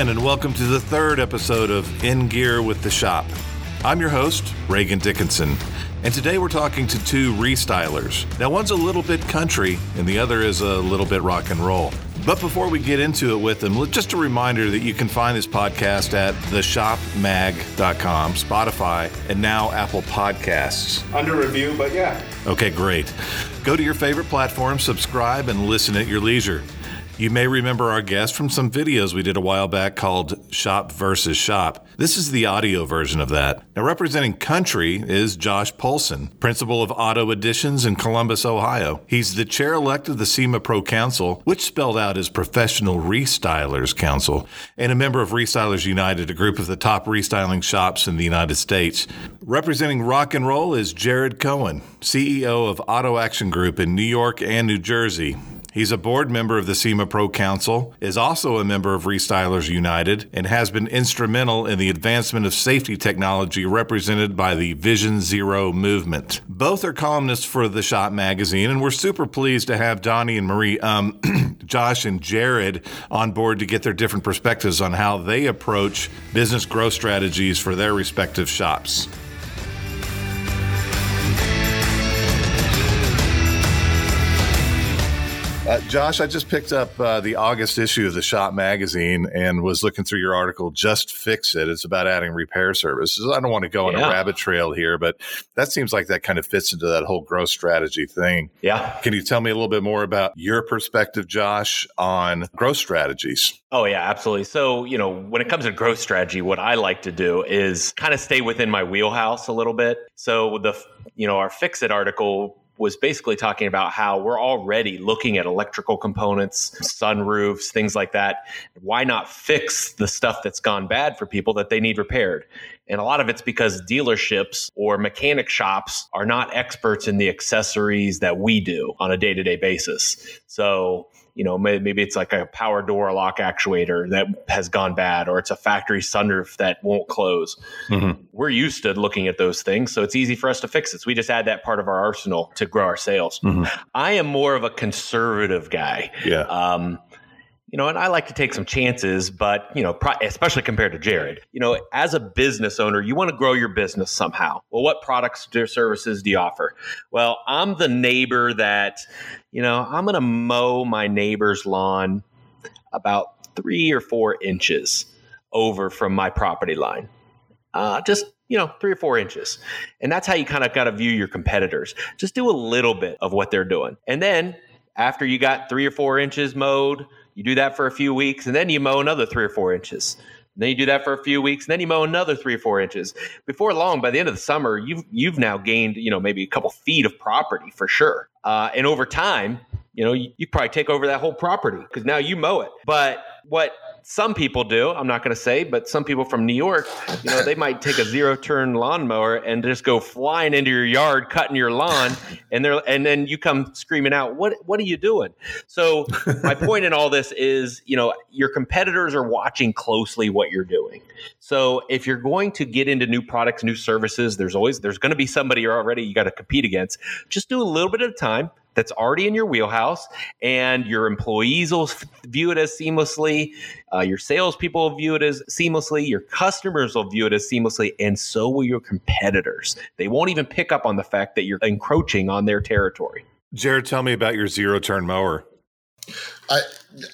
again, and welcome to the third episode of In Gear with the Shop. I'm your host, Reagan Dickinson, and today we're talking to two restylers. Now, one's a little bit country, and the other is a little bit rock and roll. But before we get into it with them, just a reminder that you can find this podcast at theshopmag.com, Spotify, and now Apple Podcasts. Under review, but yeah. Okay, great. Go to your favorite platform, subscribe, and listen at your leisure. You may remember our guest from some videos we did a while back called Shop versus Shop. This is the audio version of that. Now, representing country is Josh Polson, principal of Auto Additions in Columbus, Ohio. He's the chair elect of the SEMA Pro Council, which spelled out as Professional Restylers Council, and a member of Restylers United, a group of the top restyling shops in the United States. Representing rock and roll is Jared Cohen, CEO of Auto Action Group in New York and New Jersey. He's a board member of the SEMA Pro Council, is also a member of Restylers United, and has been instrumental in the advancement of safety technology represented by the Vision Zero movement. Both are columnists for the Shop magazine, and we're super pleased to have Donnie and Marie, um, Josh and Jared on board to get their different perspectives on how they approach business growth strategies for their respective shops. Uh, Josh, I just picked up uh, the August issue of the Shop magazine and was looking through your article, Just Fix It. It's about adding repair services. I don't want to go on yeah. a rabbit trail here, but that seems like that kind of fits into that whole growth strategy thing. Yeah. Can you tell me a little bit more about your perspective, Josh, on growth strategies? Oh, yeah, absolutely. So, you know, when it comes to growth strategy, what I like to do is kind of stay within my wheelhouse a little bit. So, the, you know, our Fix It article was basically talking about how we're already looking at electrical components, sunroofs, things like that. Why not fix the stuff that's gone bad for people that they need repaired? And a lot of it's because dealerships or mechanic shops are not experts in the accessories that we do on a day to day basis. So, you know, maybe it's like a power door lock actuator that has gone bad, or it's a factory sunroof that won't close. Mm-hmm. We're used to looking at those things, so it's easy for us to fix it. So we just add that part of our arsenal to grow our sales. Mm-hmm. I am more of a conservative guy. Yeah. Um, you know, and I like to take some chances, but, you know, especially compared to Jared, you know, as a business owner, you want to grow your business somehow. Well, what products or services do you offer? Well, I'm the neighbor that, you know, I'm going to mow my neighbor's lawn about three or four inches over from my property line. Uh, just you know, three or four inches. And that's how you kind of got to view your competitors. Just do a little bit of what they're doing. And then after you got three or four inches mowed, you do that for a few weeks, and then you mow another three or four inches. And then you do that for a few weeks, and then you mow another three or four inches. Before long, by the end of the summer, you've you've now gained you know maybe a couple feet of property for sure. Uh, and over time, you know you, you probably take over that whole property because now you mow it. But what some people do. I'm not going to say, but some people from New York, you know, they might take a zero turn lawnmower and just go flying into your yard, cutting your lawn, and they're and then you come screaming out, "What what are you doing?" So my point in all this is, you know, your competitors are watching closely what you're doing. So if you're going to get into new products, new services, there's always there's going to be somebody you're already you got to compete against. Just do a little bit at a time that's already in your wheelhouse, and your employees will view it as seamlessly. Uh, your salespeople will view it as seamlessly. Your customers will view it as seamlessly, and so will your competitors. They won't even pick up on the fact that you're encroaching on their territory. Jared, tell me about your zero turn mower. I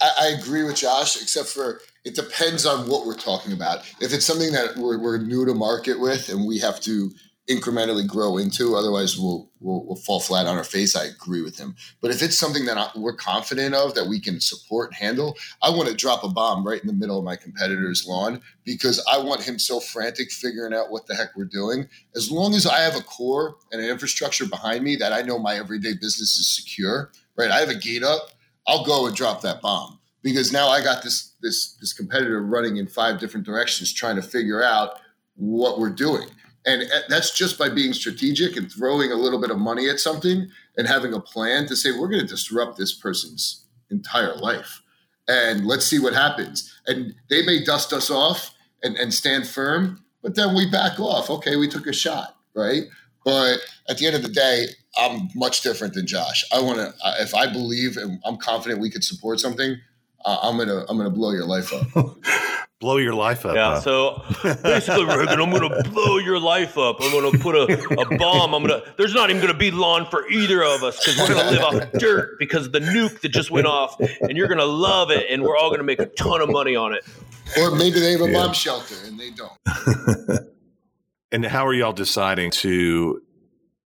I agree with Josh, except for it depends on what we're talking about. If it's something that we're, we're new to market with and we have to incrementally grow into. Otherwise, we'll, we'll, we'll fall flat on our face. I agree with him. But if it's something that I, we're confident of that we can support and handle, I want to drop a bomb right in the middle of my competitor's lawn because I want him so frantic figuring out what the heck we're doing. As long as I have a core and an infrastructure behind me that I know my everyday business is secure, right? I have a gate up. I'll go and drop that bomb because now I got this this this competitor running in five different directions trying to figure out what we're doing and uh, that's just by being strategic and throwing a little bit of money at something and having a plan to say, we're going to disrupt this person's entire life. And let's see what happens. And they may dust us off and, and stand firm, but then we back off. Okay, we took a shot, right? But at the end of the day, I'm much different than Josh. I want to, if I believe and I'm confident we could support something, uh, I'm gonna I'm gonna blow your life up. blow your life up. Yeah. huh? So basically, Reagan, I'm going to blow your life up. I'm going to put a, a bomb. I'm going to. There's not even going to be lawn for either of us because we're going to live off dirt because of the nuke that just went off, and you're going to love it, and we're all going to make a ton of money on it. Or maybe they have a Yeah. bomb shelter and they don't. and how are y'all deciding to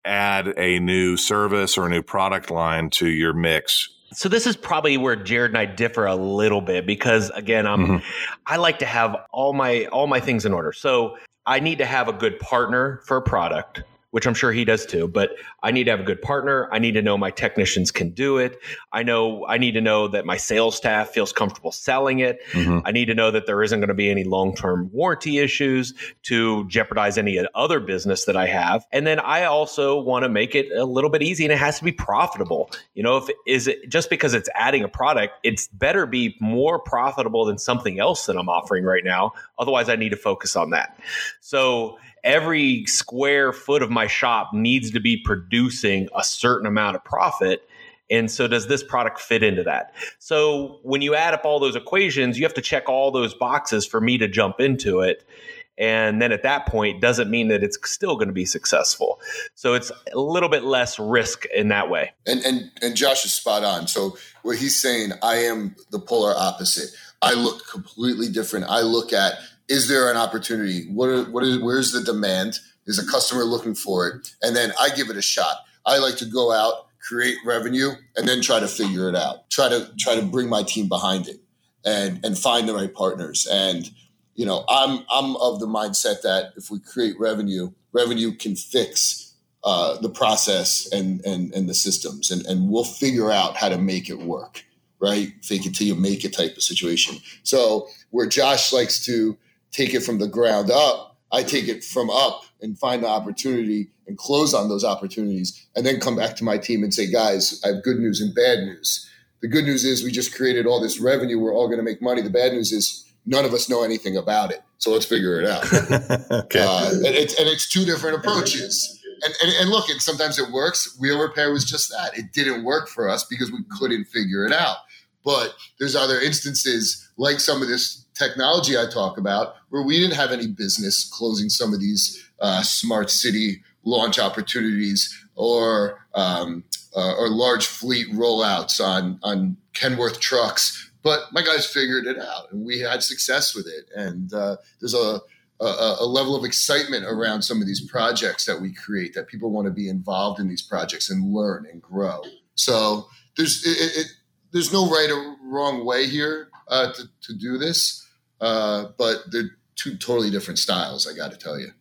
add a new service or a new product line to your mix? So this is probably where Jared and I differ a little bit because again, I'm Mhm. I like to have all my all my things in order. So I need to have a good partner for a product, which I'm sure he does too, but I need to have a good partner. I need to know my technicians can do it. I know I need to know that my sales staff feels comfortable selling it. Mhm. I need to know that there isn't going to be any long-term warranty issues to jeopardize any other business that I have. And then I also want to make it a little bit easy and it has to be profitable. You know, if is it just because it's adding a product, it's better be more profitable than something else that I'm offering right now. Otherwise, I need to focus on that. So every square foot of my shop needs to be producing a certain amount of profit. And so, does this product fit into that? So, when you add up all those equations, you have to check all those boxes for me to jump into it. And then at that point, doesn't mean that it's still going to be successful. So, it's a little bit less risk in that way. And and and Josh is spot on. So what he's saying, I am the polar opposite. I look completely different. I look at is there an opportunity? What are, what is where's the demand? Is a customer looking for it? And then I give it a shot. I like to go out, create revenue, and then try to figure it out. Try to try to bring my team behind it and and find the right partners. And you know, I'm I'm of the mindset that if we create revenue, revenue can fix uh, the process and, and and the systems, and and we'll figure out how to make it work. Right, fake it till you make it type of situation. So where Josh likes to take it from the ground up, I take it from up and find the opportunity and close on those opportunities, and then come back to my team and say, guys, I have good news and bad news. The good news is we just created all this revenue. We're all going to make money. The bad news is none of us know anything about it. So let's figure it out. okay. Uh, and, it's, and it's two different approaches. And, and, and look, and sometimes it works. Wheel repair was just that. It didn't work for us because we couldn't figure it out. But there's other instances, like some of this technology I talk about, where we didn't have any business closing some of these uh, smart city launch opportunities or um, uh, or large fleet rollouts on on Kenworth trucks. But my guys figured it out, and we had success with it. And uh, there's a, a a level of excitement around some of these projects that we create that people want to be involved in these projects and learn and grow. So there's it, it, there's no right or wrong way here uh, to, to do this, uh, but they're two totally different styles. I got to tell you.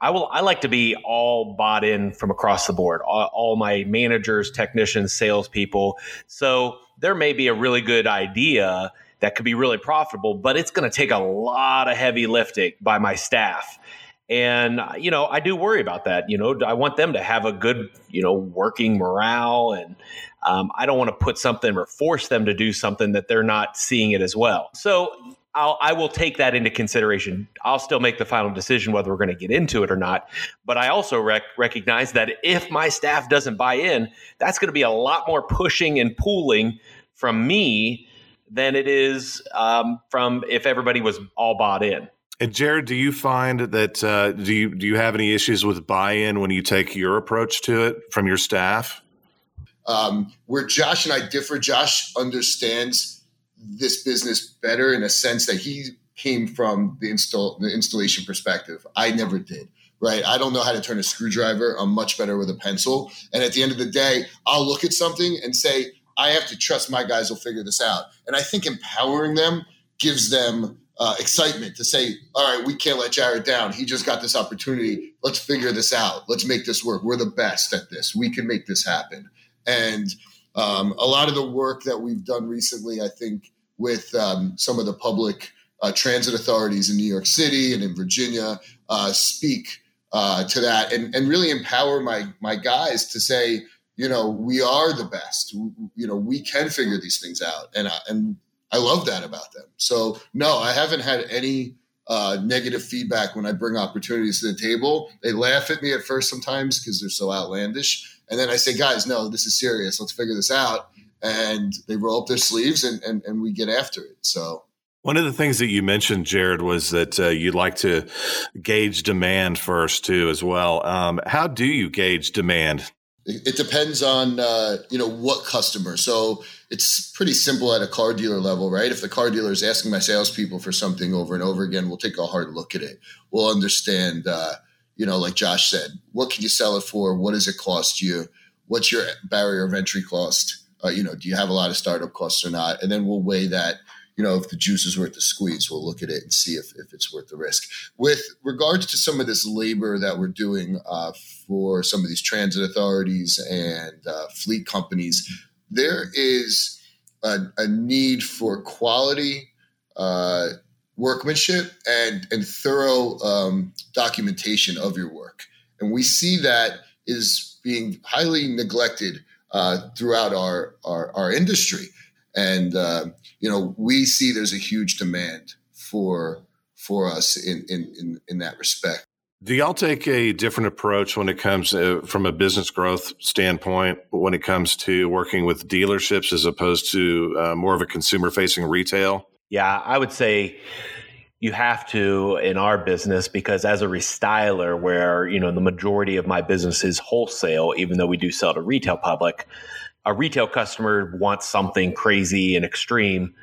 I will. I like to be all bought in from across the board. All, all my managers, technicians, salespeople. So there may be a really good idea that could be really profitable, but it's going to take a lot of heavy lifting by my staff. And you know, I do worry about that. You know, I want them to have a good, you know, working morale, and um, I don't want to put something or force them to do something that they're not seeing it as well. So I'll, I will take that into consideration. I'll still make the final decision whether we're going to get into it or not. But I also rec- recognize that if my staff doesn't buy in, that's going to be a lot more pushing and pulling from me than it is um, from if everybody was all bought in. And Jared, do you find that uh, do you do you have any issues with buy-in when you take your approach to it from your staff? Um, where Josh and I differ, Josh understands this business better in a sense that he came from the install the installation perspective. I never did. Right. I don't know how to turn a screwdriver. I'm much better with a pencil. And at the end of the day, I'll look at something and say, I have to trust my guys will figure this out. And I think empowering them gives them uh, excitement to say, all right, we can't let Jared down. He just got this opportunity. Let's figure this out. Let's make this work. We're the best at this. We can make this happen. And um, a lot of the work that we've done recently, I think, with um, some of the public uh, transit authorities in New York City and in Virginia, uh, speak uh, to that and, and really empower my my guys to say, you know, we are the best. You know, we can figure these things out, and I, and I love that about them. So no, I haven't had any uh, negative feedback when I bring opportunities to the table. They laugh at me at first sometimes because they're so outlandish, and then I say, guys, no, this is serious. Let's figure this out. And they roll up their sleeves and, and, and we get after it. So One of the things that you mentioned, Jared, was that uh, you'd like to gauge demand first, too, as well. Um, how do you gauge demand? It depends on uh, you know what customer. So it's pretty simple at a car dealer level, right? If the car dealer is asking my salespeople for something over and over again, we'll take a hard look at it. We'll understand, uh, you know, like Josh said, what can you sell it for? What does it cost you? What's your barrier of entry cost? Uh, you know, do you have a lot of startup costs or not? And then we'll weigh that you know, if the juice is worth the squeeze, we'll look at it and see if, if it's worth the risk. With regards to some of this labor that we're doing uh, for some of these transit authorities and uh, fleet companies, there is a, a need for quality uh, workmanship and, and thorough um, documentation of your work. And we see that is being highly neglected uh, throughout our, our, our industry. And uh, you know, we see there's a huge demand for for us in in in, in that respect. Do y'all take a different approach when it comes uh, from a business growth standpoint when it comes to working with dealerships as opposed to uh, more of a consumer facing retail? Yeah, I would say you have to in our business because as a restyler where you know the majority of my business is wholesale even though we do sell to retail public a retail customer wants something crazy and extreme,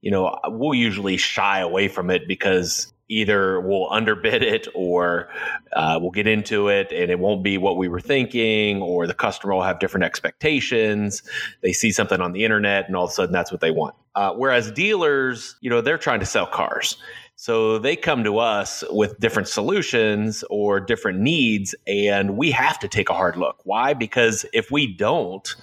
you know, we'll usually shy away from it because either we'll underbid it or uh, we'll get into it and it won't be what we were thinking or the customer will have different expectations. They see something on the internet and all of a sudden that's what they want. Uh, whereas dealers you know they're trying to sell cars. So they come to us with different solutions or different needs and we have to take a hard look. Why? Because if we don't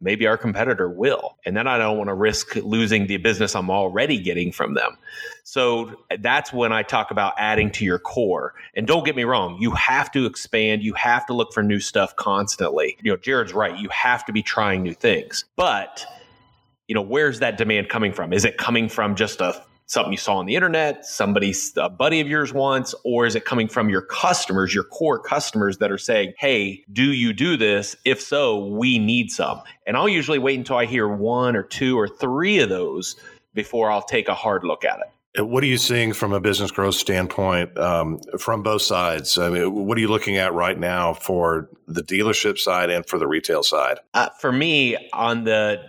maybe our competitor will. And then I don't want to risk losing the business I'm already getting from them. So that's when I talk about adding to your core. And don't get me wrong, you have to expand, you have to look for new stuff constantly. You know, Jared's right, you have to be trying new things. But you know, where's that demand coming from? Is it coming from just a something you saw on the internet, somebody, a buddy of yours wants, or is it coming from your customers, your core customers that are saying, hey, do you do this? If so, we need some. And I'll usually wait until I hear one or two or three of those before I'll take a hard look at it. What are you seeing from a business growth standpoint um, from both sides? I mean, what are you looking at right now for the dealership side and for the retail side? Uh, for me, on the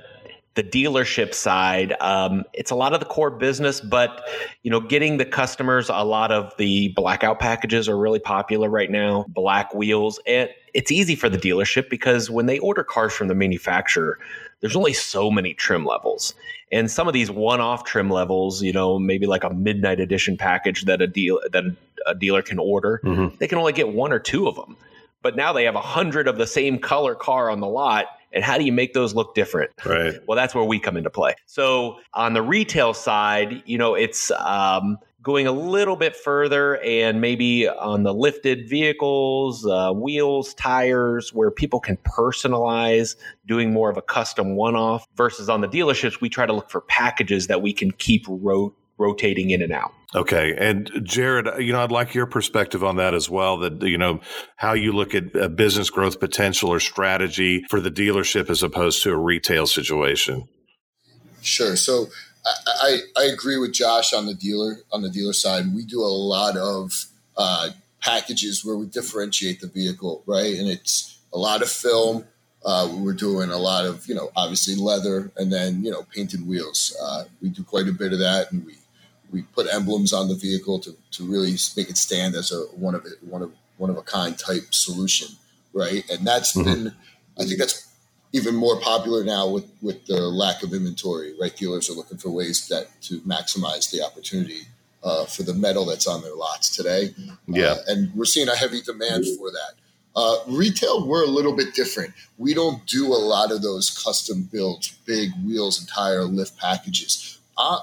the dealership side, um, it's a lot of the core business, but you know, getting the customers, a lot of the blackout packages are really popular right now. Black wheels, and it's easy for the dealership because when they order cars from the manufacturer, there's only so many trim levels, and some of these one-off trim levels, you know, maybe like a midnight edition package that a deal that a dealer can order, mm-hmm. they can only get one or two of them. But now they have a hundred of the same color car on the lot and how do you make those look different? Right. Well, that's where we come into play. So on the retail side, you know, it's um, going a little bit further and maybe on the lifted vehicles, uh, wheels, tires, where people can personalize, doing more of a custom one off versus on the dealerships, we try to look for packages that we can keep ro- rotating in and out. Okay. And Jared, you know, I'd like your perspective on that as well. That, you know, how you look at a business growth potential or strategy for the dealership as opposed to a retail situation. Sure. So I, I, I agree with Josh on the dealer, on the dealer side. We do a lot of uh, packages where we differentiate the vehicle, right? And it's a lot of film. Uh, we're doing a lot of, you know, obviously leather and then, you know, painted wheels. Uh, we do quite a bit of that and we we put emblems on the vehicle to, to really make it stand as a one of it one of one of a kind type solution, right? And that's mm-hmm. been, I think that's even more popular now with with the lack of inventory, right? Dealers are looking for ways that to maximize the opportunity uh, for the metal that's on their lots today. Yeah, uh, and we're seeing a heavy demand for that. Uh, retail, we're a little bit different. We don't do a lot of those custom built big wheels and tire lift packages. Uh,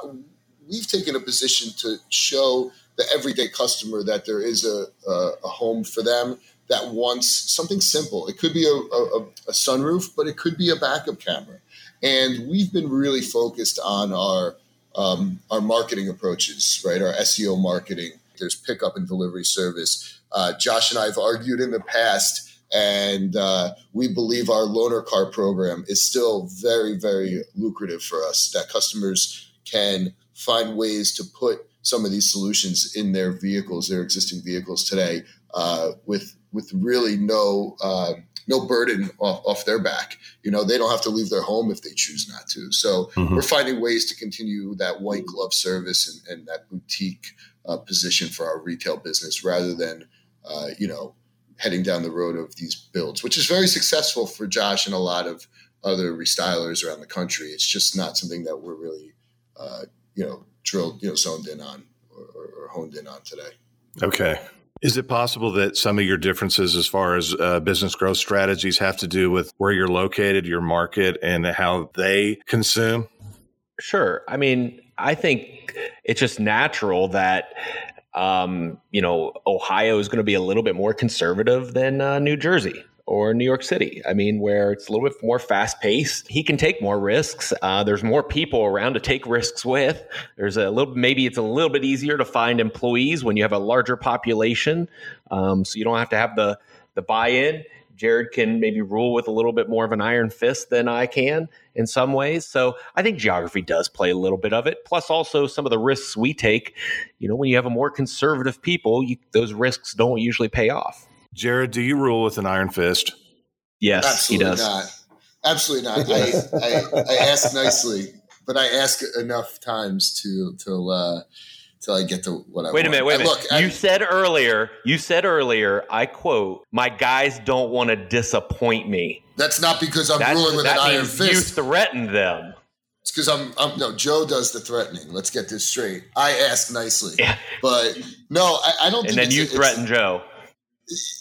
we've taken a position to show the everyday customer that there is a, a, a home for them that wants something simple. It could be a, a, a, sunroof, but it could be a backup camera. And we've been really focused on our um, our marketing approaches, right? Our SEO marketing. There's pickup and delivery service. Uh, Josh and I have argued in the past, and uh, we believe our loaner car program is still very, very lucrative for us. That customers can find ways to put some of these solutions in their vehicles, their existing vehicles today, uh, with with really no uh, no burden off, off, their back. You know, they don't have to leave their home if they choose not to. So mm-hmm. we're finding ways to continue that white glove service and, and that boutique uh, position for our retail business rather than uh, you know heading down the road of these builds, which is very successful for Josh and a lot of other restylers around the country. It's just not something that we're really, uh, you know, drilled, you know, zoned in on or, or, or, honed in on today. Okay. Is it possible that some of your differences as far as uh, business growth strategies have to do with where you're located, your market, and how they consume? Sure. I mean, I think it's just natural that um, you know, Ohio is going to be a little bit more conservative than uh, New Jersey or New York City. I mean, where it's a little bit more fast paced. He can take more risks. Uh, there's more people around to take risks with. There's a little, maybe it's a little bit easier to find employees when you have a larger population. Um, so you don't have to have the the buy in. Jared can maybe rule with a little bit more of an iron fist than I can in some ways. So I think geography does play a little bit of it. Plus, also some of the risks we take. You know, when you have a more conservative people, you, those risks don't usually pay off. Jared, do you rule with an iron fist? Yes, Absolutely he does. Not. Absolutely not. I, I, I ask nicely, but I ask enough times to to uh, till I get to what I wait want. a minute. Wait a minute. Look, you I, said earlier. You said earlier. I quote: "My guys don't want to disappoint me." That's not because I'm That's, ruling with an iron fist. You threatened them. It's because I'm, I'm, no Joe does the threatening. Let's get this straight. I ask nicely, yeah. but no, I, I don't. And then you threaten Joe.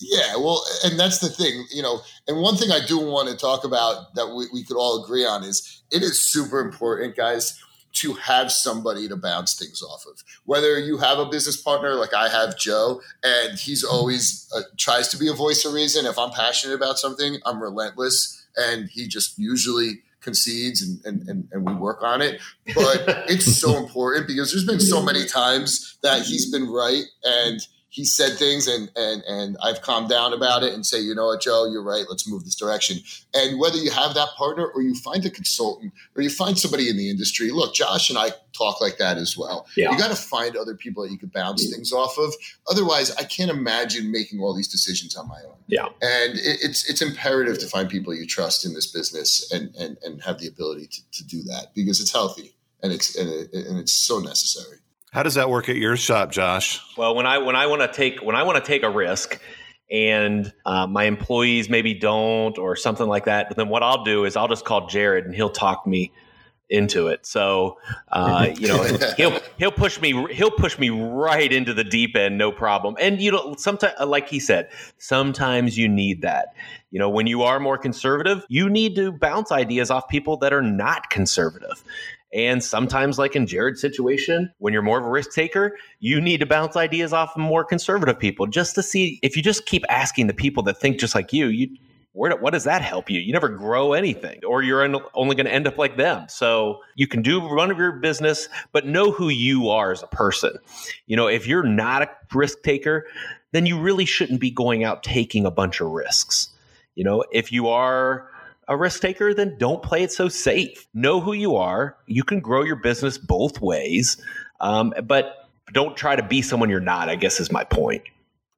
Yeah, well, and that's the thing, you know. And one thing I do want to talk about that we, we could all agree on is it is super important, guys, to have somebody to bounce things off of. Whether you have a business partner like I have Joe, and he's always uh, tries to be a voice of reason. If I'm passionate about something, I'm relentless, and he just usually concedes and, and, and, and we work on it. But it's so important because there's been so many times that he's been right and he said things and and and I've calmed down about it and say, you know what, Joe, you're right. Let's move this direction. And whether you have that partner or you find a consultant or you find somebody in the industry, look, Josh and I talk like that as well. Yeah. You got to find other people that you could bounce mm. things off of. Otherwise, I can't imagine making all these decisions on my own. Yeah. And it, it's it's imperative to find people you trust in this business and and and have the ability to, to do that because it's healthy and it's and, it, and it's so necessary. How does that work at your shop, Josh? Well, when I when I want to take when I want to take a risk, and uh, my employees maybe don't or something like that, then what I'll do is I'll just call Jared and he'll talk me into it. So uh, you know he'll he'll push me he'll push me right into the deep end, no problem. And you know sometimes like he said, sometimes you need that. You know when you are more conservative, you need to bounce ideas off people that are not conservative. And sometimes, like in Jared's situation, when you're more of a risk taker, you need to bounce ideas off of more conservative people just to see if you just keep asking the people that think just like you, you where, what does that help you? You never grow anything, or you're only going to end up like them. So you can do run of your business, but know who you are as a person. You know, if you're not a risk taker, then you really shouldn't be going out taking a bunch of risks. You know, if you are a risk taker, then don't play it so safe. Know who you are. You can grow your business both ways, um, but don't try to be someone you're not. I guess is my point.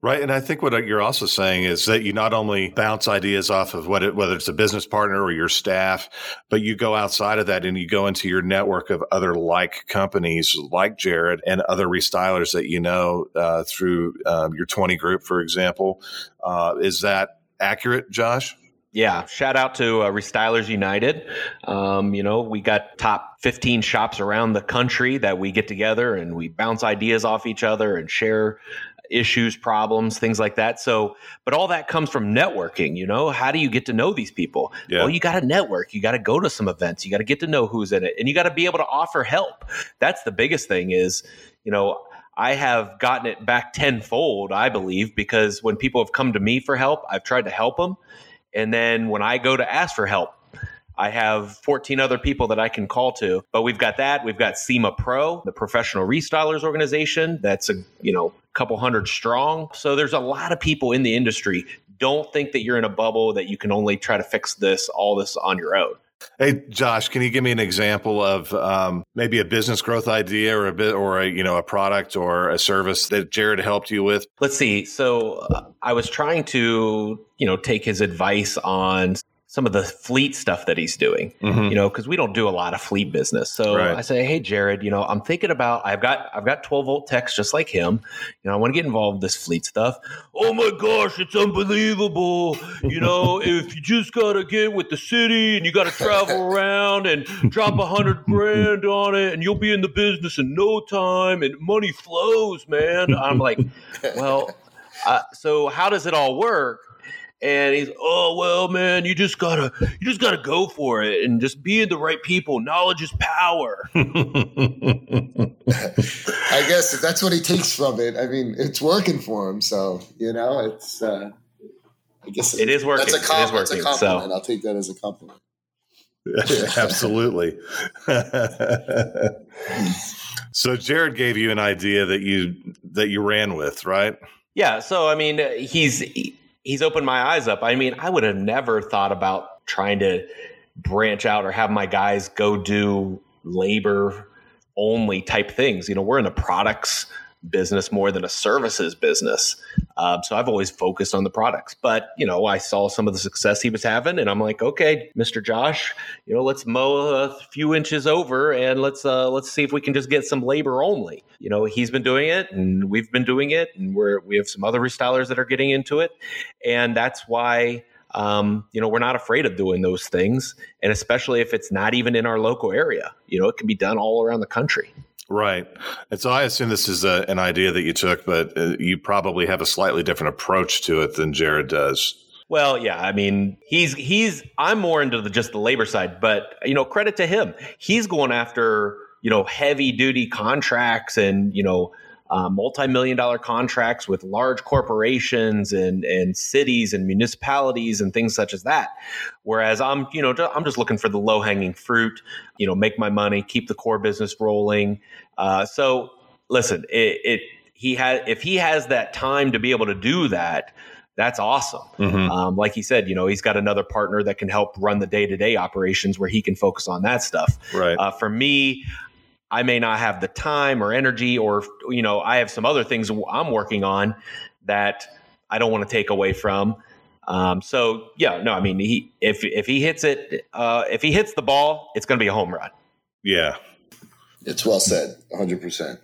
Right, and I think what you're also saying is that you not only bounce ideas off of what it, whether it's a business partner or your staff, but you go outside of that and you go into your network of other like companies, like Jared and other restylers that you know uh, through um, your 20 group, for example. Uh, is that accurate, Josh? Yeah, shout out to uh, Restylers United. Um, you know, we got top 15 shops around the country that we get together and we bounce ideas off each other and share issues, problems, things like that. So, but all that comes from networking, you know? How do you get to know these people? Yeah. Well, you got to network. You got to go to some events. You got to get to know who's in it and you got to be able to offer help. That's the biggest thing is, you know, I have gotten it back tenfold, I believe, because when people have come to me for help, I've tried to help them and then when I go to ask for help, I have 14 other people that I can call to. But we've got that. We've got SEMA Pro, the professional restylers organization. That's a you know couple hundred strong. So there's a lot of people in the industry. Don't think that you're in a bubble that you can only try to fix this all this on your own. Hey, Josh, can you give me an example of um, maybe a business growth idea or a bit, or a you know a product or a service that Jared helped you with? Let's see. So uh, I was trying to you know take his advice on some of the fleet stuff that he's doing, mm-hmm. you know, because we don't do a lot of fleet business. So right. I say, hey, Jared, you know, I'm thinking about I've got I've got 12 volt techs just like him. You know, I want to get involved with this fleet stuff. Oh my gosh, it's unbelievable. You know, if you just gotta get with the city and you gotta travel around and drop a hundred grand on it, and you'll be in the business in no time, and money flows, man. I'm like, well. Uh, so how does it all work? And he's oh well man you just gotta you just gotta go for it and just be in the right people. Knowledge is power. I guess if that's what he takes from it. I mean it's working for him so you know it's uh i guess it is working. that's a, com- working, a compliment so. i'll take that as a compliment. Absolutely. So jared gave you an idea that you that you ran with right? Yeah so i mean he's he, he's opened my eyes up. I mean, I would have never thought about trying to branch out or have my guys go do labor only type things. You know, we're in the products business more than a services business. Um, so I've always focused on the products. But, you know, I saw some of the success he was having and I'm like, okay, Mr. Josh, you know, let's mow a few inches over and let's uh, let's see if we can just get some labor only. You know, he's been doing it and we've been doing it and we're we have some other restylers that are getting into it. And that's why um, you know, we're not afraid of doing those things. And especially if it's not even in our local area, you know, it can be done all around the country. Right. And so I assume this is a, an idea that you took, but uh, you probably have a slightly different approach to it than Jared does. Well, yeah, I mean, he's he's I'm more into the, just the labor side, but you know, credit to him. He's going after, you know, heavy duty contracts and, you know, uh, multi-million dollar contracts with large corporations and and cities and municipalities and things such as that. Whereas I'm, you know, I'm just looking for the low-hanging fruit. You know, make my money, keep the core business rolling. Uh, so listen, it, it he has if he has that time to be able to do that that's awesome. Mm-hmm. Um, like he said, you know, he's got another partner that can help run the day to day operations where he can focus on that stuff. Right. Uh, for me, I may not have the time or energy, or you know, I have some other things I'm working on that I don't want to take away from. Um, so yeah, no, I mean, he if if he hits it, uh, if he hits the ball, it's going to be a home run. Yeah, it's well said, 100. percent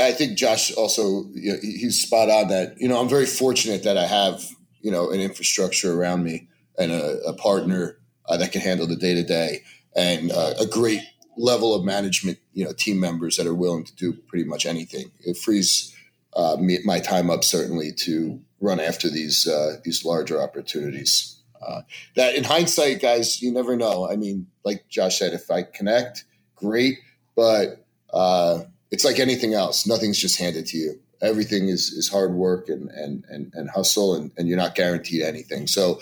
I think Josh also you know, he's spot on that. You know, I'm very fortunate that I have you know an infrastructure around me and a, a partner uh, that can handle the day to day and uh, a great level of management, you know, team members that are willing to do pretty much anything. It frees uh, me, my time up certainly to run after these uh, these larger opportunities. Uh, that in hindsight, guys, you never know. I mean, like Josh said, if I connect, great, but uh, it's like anything else. Nothing's just handed to you. Everything is is hard work and and and, and hustle, and, and you're not guaranteed anything. So,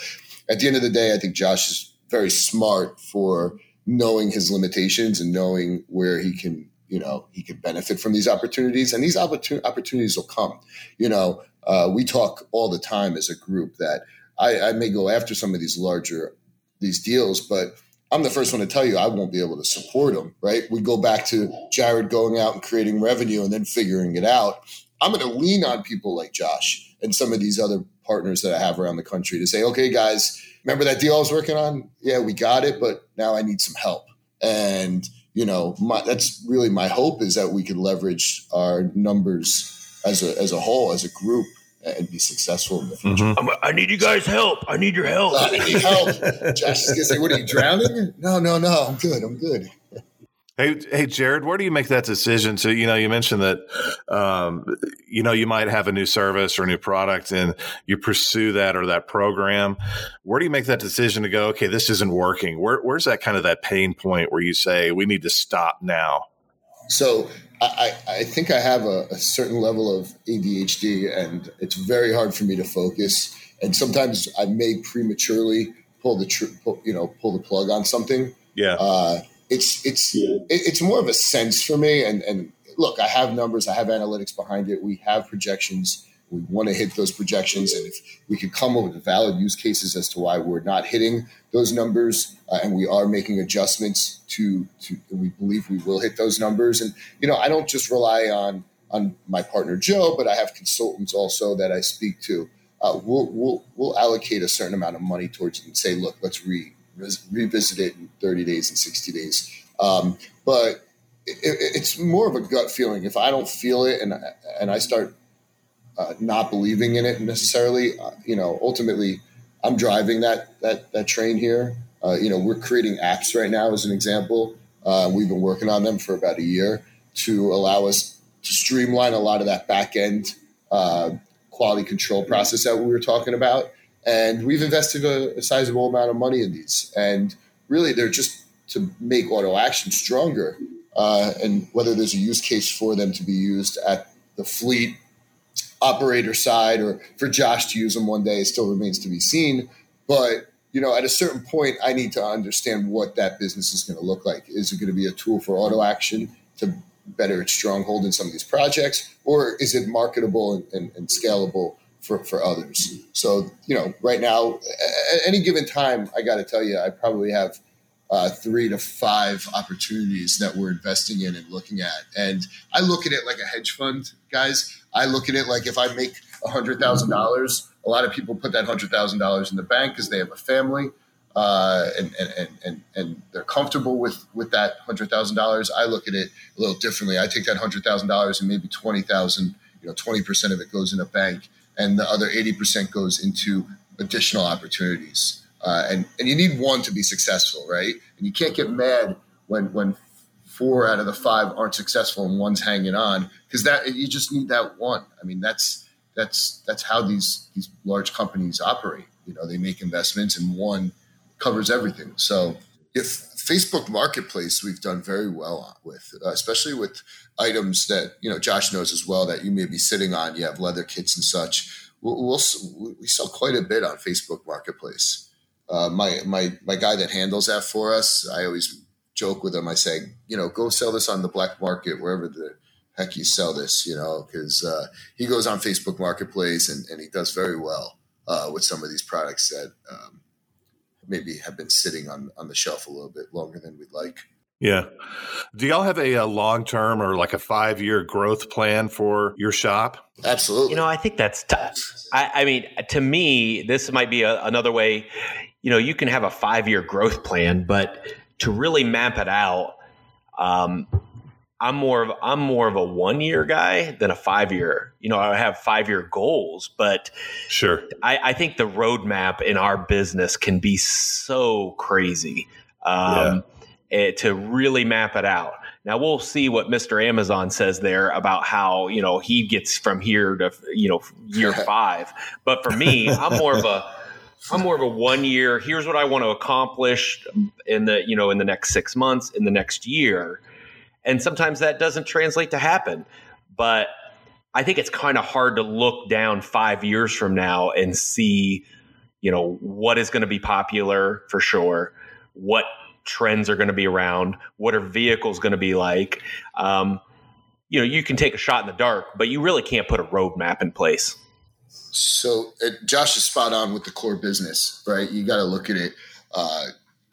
at the end of the day, I think Josh is very smart for knowing his limitations and knowing where he can you know he can benefit from these opportunities and these opportun- opportunities will come. You know uh, we talk all the time as a group that I, I may go after some of these larger these deals but i'm the first one to tell you i won't be able to support them right? We go back to jared going out and creating revenue and then figuring it out. I'm going to lean on people like josh and some of these other partners that i have around the country to say okay guys remember that deal I was working on? Yeah, we got it, but now I need some help. And you know, my, that's really my hope is that we can leverage our numbers as a as a whole, as a group, and be successful in the future. Mm-hmm. I need you guys' help. I need your help. I need help. Josh is gonna say, "What are you drowning?" No, no, no. I'm good. I'm good. Hey, hey, Jared, where do you make that decision? So, you know, you mentioned that, um, you know, you might have a new service or a new product and you pursue that or that program. Where do you make that decision to go, okay, this isn't working? Where, where's that kind of that pain point where you say, we need to stop now? So I, I think I have a, a certain level of ADHD and it's very hard for me to focus. And sometimes I may prematurely pull the, tr- pull, you know, pull the plug on something. Yeah. Uh, it's it's yeah. it's more of a sense for me. And and look, I have numbers, I have analytics behind it. We have projections We want to hit those projections, and if we could come up with valid use cases as to why we're not hitting those numbers, uh, and we are making adjustments to to we believe we will hit those numbers. And you know, I don't just rely on on my partner Joe, but I have consultants also that I speak to. Uh, we'll, we'll we'll allocate a certain amount of money towards it and say, look, let's re, revisit it in 30 days and 60 days. Um, but it, it's more of a gut feeling. If I don't feel it and and I start uh, not believing in it necessarily, uh, you know, ultimately, I'm driving that that that train here. Uh, you know, we're creating apps right now, as an example. Uh, we've been working on them for about a year to allow us to streamline a lot of that back end uh, quality control process that we were talking about. And we've invested a, a sizable amount of money in these, and really, they're just to make auto action stronger uh, and whether there's a use case for them to be used at the fleet operator side or for Josh to use them one day still remains to be seen. But you know, at a certain point, I need to understand what that business is going to look like. Is it going to be a tool for auto action to better its stronghold in some of these projects, or is it marketable and, and, and scalable for, for others? So, you know, right now, at any given time, I got to tell you, I probably have uh, three to five opportunities that we're investing in and looking at. And I look at it like a hedge fund, guys. I look at it like if I make $100,000, a lot of people put that $100,000 in the bank because they have a family uh, and, and, and, and they're comfortable with, with that $100,000. I look at it a little differently. I take that $100,000 and maybe 20,000, you know, 20% of it goes in a bank and the other 80% goes into additional opportunities. Uh, and and you need one to be successful, right? And you can't get mad when when four out of the five aren't successful and one's hanging on because that you just need that one. I mean, that's that's that's how these these large companies operate. You know, they make investments and one covers everything. So if Facebook Marketplace, we've done very well with, uh, especially with items that you know Josh knows as well that you may be sitting on. You have leather kits and such. We'll, we'll we sell quite a bit on Facebook Marketplace uh, my my my guy that handles that for us, I always joke with him. I say, you know, go sell this on the black market wherever the heck you sell this, you know, because uh, he goes on Facebook Marketplace and, and he does very well uh, with some of these products that um, maybe have been sitting on on the shelf a little bit longer than we'd like. Yeah. Do y'all have a, a long term or like a five year growth plan for your shop? Absolutely. You know, I think that's tough. I, I mean, to me, this might be a, another way you know, you can have a five year growth plan, but to really map it out, um, I'm more of I'm more of a one year guy than a five year. You know, I have five year goals, but sure, I, I, think the roadmap in our business can be so crazy um, yeah. it, to really map it out. Now we'll see what Mr. Amazon says there about how you know he gets from here to you know year five. But for me, I'm more of a I'm more of a one year. Here's what I want to accomplish in the you know in the next six months, in the next year, and sometimes that doesn't translate to happen. But I think it's kind of hard to look down five years from now and see, you know, what is going to be popular for sure, what trends are going to be around, what are vehicles going to be like. Um, you know, you can take a shot in the dark, but you really can't put a roadmap in place. So uh, Josh is spot on with the core business, right? You got to look at it uh,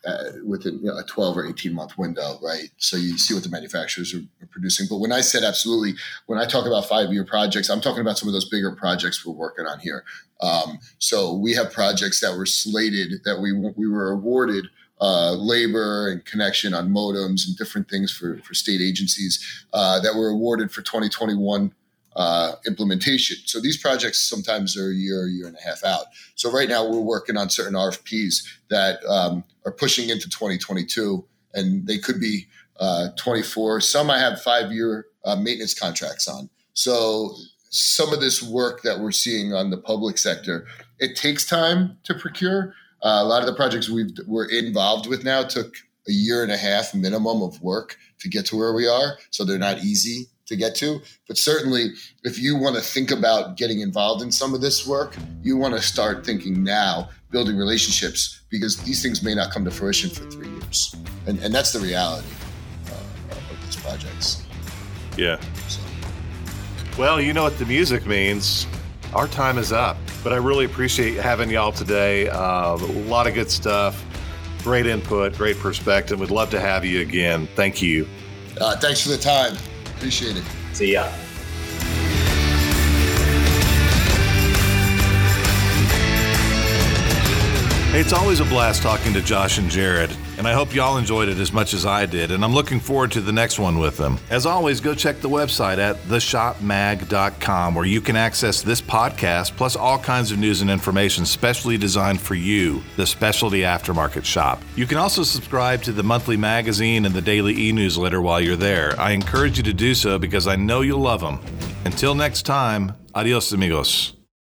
uh, within you know, a 12 or 18 month window, right? So you see what the manufacturers are, are producing. But when I said absolutely, when I talk about five year projects, I'm talking about some of those bigger projects we're working on here. Um, so we have projects that were slated that we we were awarded uh, labor and connection on modems and different things for, for state agencies uh, that were awarded for 2021 uh, implementation. So these projects sometimes are a year, a year and a half out. So right now we're working on certain RFPs that um, are pushing into 2022, and they could be uh, 24. Some I have five year uh, maintenance contracts on. So some of this work that we're seeing on the public sector, it takes time to procure. Uh, a lot of the projects we've we're involved with now took a year and a half minimum of work to get to where we are. So they're not easy to get to. But certainly, if you want to think about getting involved in some of this work, you want to start thinking now, building relationships, because these things may not come to fruition for three years. And, and that's the reality uh, of these projects. Yeah. So. Well, you know what the music means. our time is up. But I really appreciate having y'all today. Uh, a lot of good stuff, great input, great perspective. We'd love to have you again. Thank you. Uh, thanks for the time. Appreciate it. See ya. Hey, it's always a blast talking to Josh and Jared, and I hope y'all enjoyed it as much as I did, and I'm looking forward to the next one with them. As always, go check the website at theshopmag.com where you can access this podcast plus all kinds of news and information specially designed for you, the specialty aftermarket shop. You can also subscribe to the monthly magazine and the daily e newsletter while you're there. I encourage you to do so because I know you'll love them. Until next time, adios, amigos.